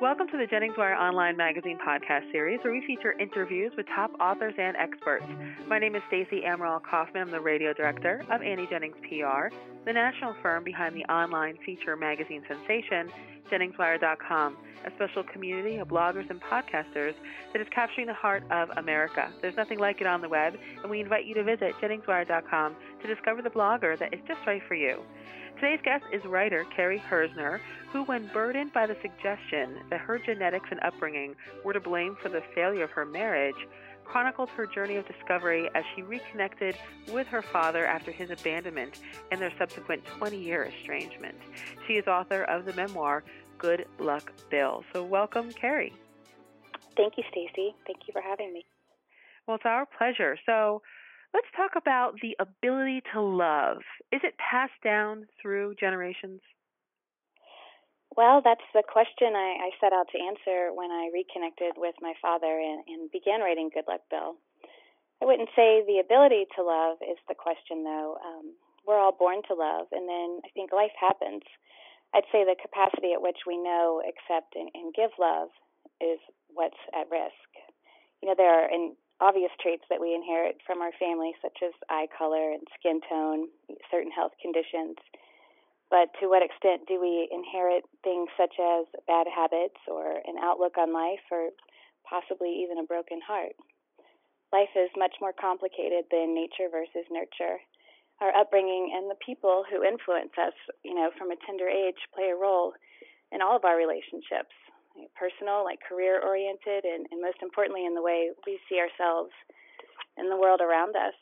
Welcome to the Jennings Wire Online Magazine podcast series, where we feature interviews with top authors and experts. My name is Stacey Amaral Kaufman. I'm the radio director of Annie Jennings PR, the national firm behind the online feature magazine sensation, JenningsWire.com, a special community of bloggers and podcasters that is capturing the heart of America. There's nothing like it on the web, and we invite you to visit JenningsWire.com to discover the blogger that is just right for you. Today's guest is writer Carrie Herzner, who, when burdened by the suggestion that her genetics and upbringing were to blame for the failure of her marriage, chronicled her journey of discovery as she reconnected with her father after his abandonment and their subsequent 20 year estrangement. She is author of the memoir Good Luck Bill. So, welcome, Carrie. Thank you, Stacey. Thank you for having me. Well, it's our pleasure. So, Let's talk about the ability to love. Is it passed down through generations? Well, that's the question I, I set out to answer when I reconnected with my father and, and began writing Good Luck Bill. I wouldn't say the ability to love is the question, though. Um, we're all born to love, and then I think life happens. I'd say the capacity at which we know, accept, and, and give love is what's at risk. You know, there are, and obvious traits that we inherit from our family, such as eye color and skin tone, certain health conditions. But to what extent do we inherit things such as bad habits or an outlook on life or possibly even a broken heart? Life is much more complicated than nature versus nurture. Our upbringing and the people who influence us, you know, from a tender age play a role in all of our relationships personal, like career oriented, and, and most importantly, in the way we see ourselves in the world around us.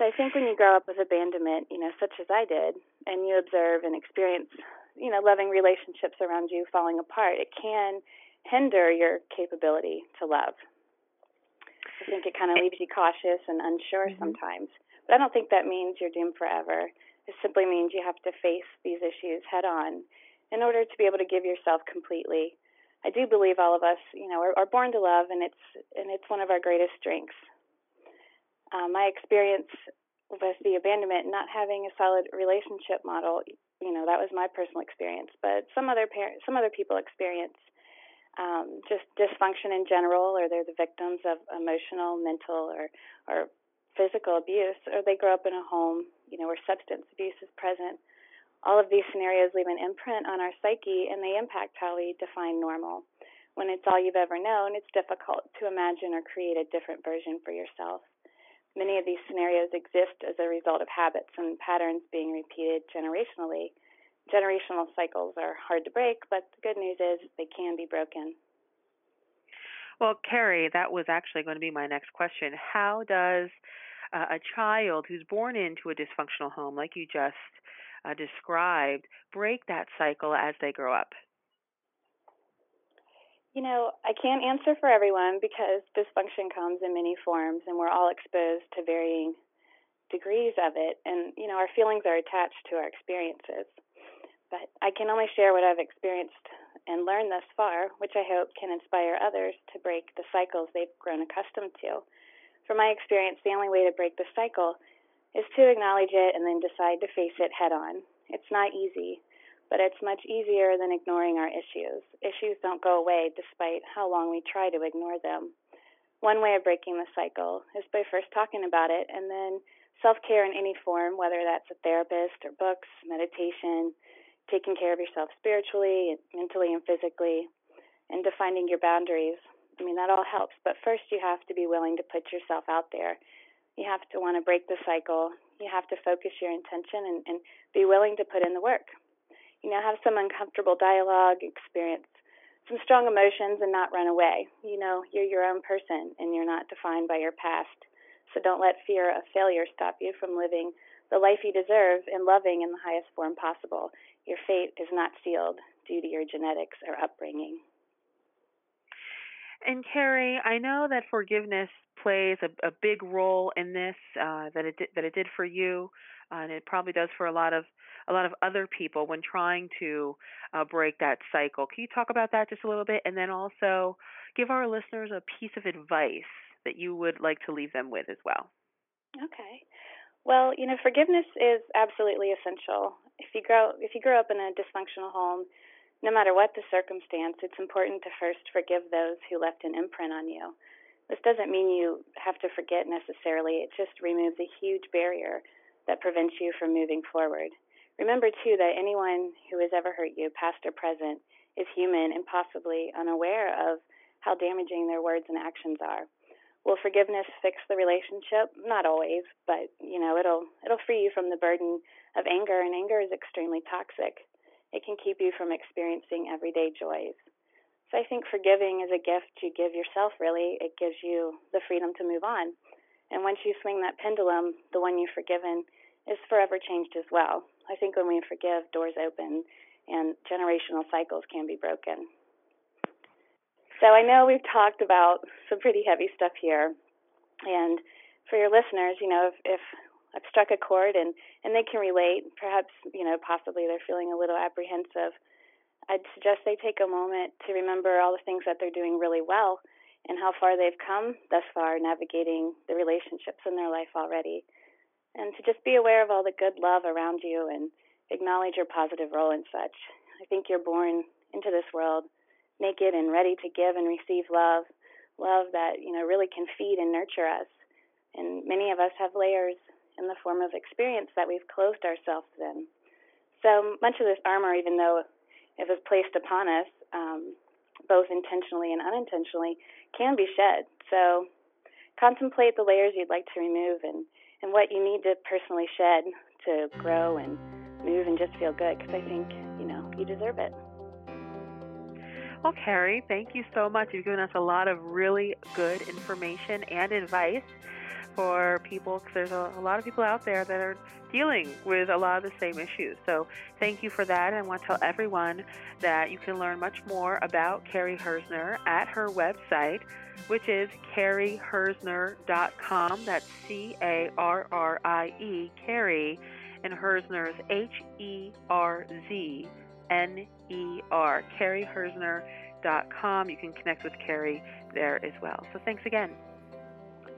So I think when you grow up with abandonment, you know, such as I did, and you observe and experience, you know, loving relationships around you falling apart, it can hinder your capability to love. I think it kind of leaves you cautious and unsure mm-hmm. sometimes. But I don't think that means you're doomed forever. It simply means you have to face these issues head on in order to be able to give yourself completely. I do believe all of us, you know, are, are born to love, and it's and it's one of our greatest strengths. Um, my experience with the abandonment, not having a solid relationship model, you know, that was my personal experience. But some other parents, some other people experience um, just dysfunction in general, or they're the victims of emotional, mental, or or physical abuse, or they grow up in a home, you know, where substance abuse is present all of these scenarios leave an imprint on our psyche and they impact how we define normal. When it's all you've ever known, it's difficult to imagine or create a different version for yourself. Many of these scenarios exist as a result of habits and patterns being repeated generationally. Generational cycles are hard to break, but the good news is they can be broken. Well, Carrie, that was actually going to be my next question. How does uh, a child who's born into a dysfunctional home, like you just uh, described break that cycle as they grow up? You know, I can't answer for everyone because dysfunction comes in many forms and we're all exposed to varying degrees of it. And, you know, our feelings are attached to our experiences. But I can only share what I've experienced and learned thus far, which I hope can inspire others to break the cycles they've grown accustomed to. From my experience, the only way to break the cycle is to acknowledge it and then decide to face it head on. It's not easy, but it's much easier than ignoring our issues. Issues don't go away despite how long we try to ignore them. One way of breaking the cycle is by first talking about it and then self care in any form, whether that's a therapist or books, meditation, taking care of yourself spiritually, mentally, and physically, and defining your boundaries. I mean, that all helps, but first you have to be willing to put yourself out there you have to want to break the cycle. You have to focus your intention and, and be willing to put in the work. You know, have some uncomfortable dialogue, experience some strong emotions, and not run away. You know, you're your own person and you're not defined by your past. So don't let fear of failure stop you from living the life you deserve and loving in the highest form possible. Your fate is not sealed due to your genetics or upbringing. And Carrie, I know that forgiveness plays a, a big role in this uh, that it did, that it did for you, uh, and it probably does for a lot of a lot of other people when trying to uh, break that cycle. Can you talk about that just a little bit, and then also give our listeners a piece of advice that you would like to leave them with as well? Okay. Well, you know, forgiveness is absolutely essential. If you grow if you grow up in a dysfunctional home, No matter what the circumstance, it's important to first forgive those who left an imprint on you. This doesn't mean you have to forget necessarily, it just removes a huge barrier that prevents you from moving forward. Remember, too, that anyone who has ever hurt you, past or present, is human and possibly unaware of how damaging their words and actions are. Will forgiveness fix the relationship? Not always, but you know, it'll it'll free you from the burden of anger and anger is extremely toxic. It can keep you from experiencing everyday joys. So I think forgiving is a gift you give yourself, really. It gives you the freedom to move on. And once you swing that pendulum, the one you've forgiven is forever changed as well. I think when we forgive, doors open and generational cycles can be broken. So I know we've talked about some pretty heavy stuff here. And for your listeners, you know, if, if I've struck a chord and, and they can relate, perhaps, you know, possibly they're feeling a little apprehensive I'd suggest they take a moment to remember all the things that they're doing really well and how far they've come thus far navigating the relationships in their life already. And to just be aware of all the good love around you and acknowledge your positive role in such. I think you're born into this world naked and ready to give and receive love, love that, you know, really can feed and nurture us. And many of us have layers in the form of experience that we've clothed ourselves in. So much of this armor, even though it was placed upon us, um, both intentionally and unintentionally, can be shed. So contemplate the layers you'd like to remove and, and what you need to personally shed to grow and move and just feel good because I think, you know, you deserve it. Well, Carrie, thank you so much. You've given us a lot of really good information and advice for people because there's a, a, lot of people out there that are dealing with a lot of the same issues. So thank you for that. And I want to tell everyone that you can learn much more about Carrie Herzner at her website, which is carrieherzner.com. That's C A R R I E, Carrie, and Herzner is H E R Z N E R, carrieherzner.com. You can connect with Carrie there as well. So thanks again.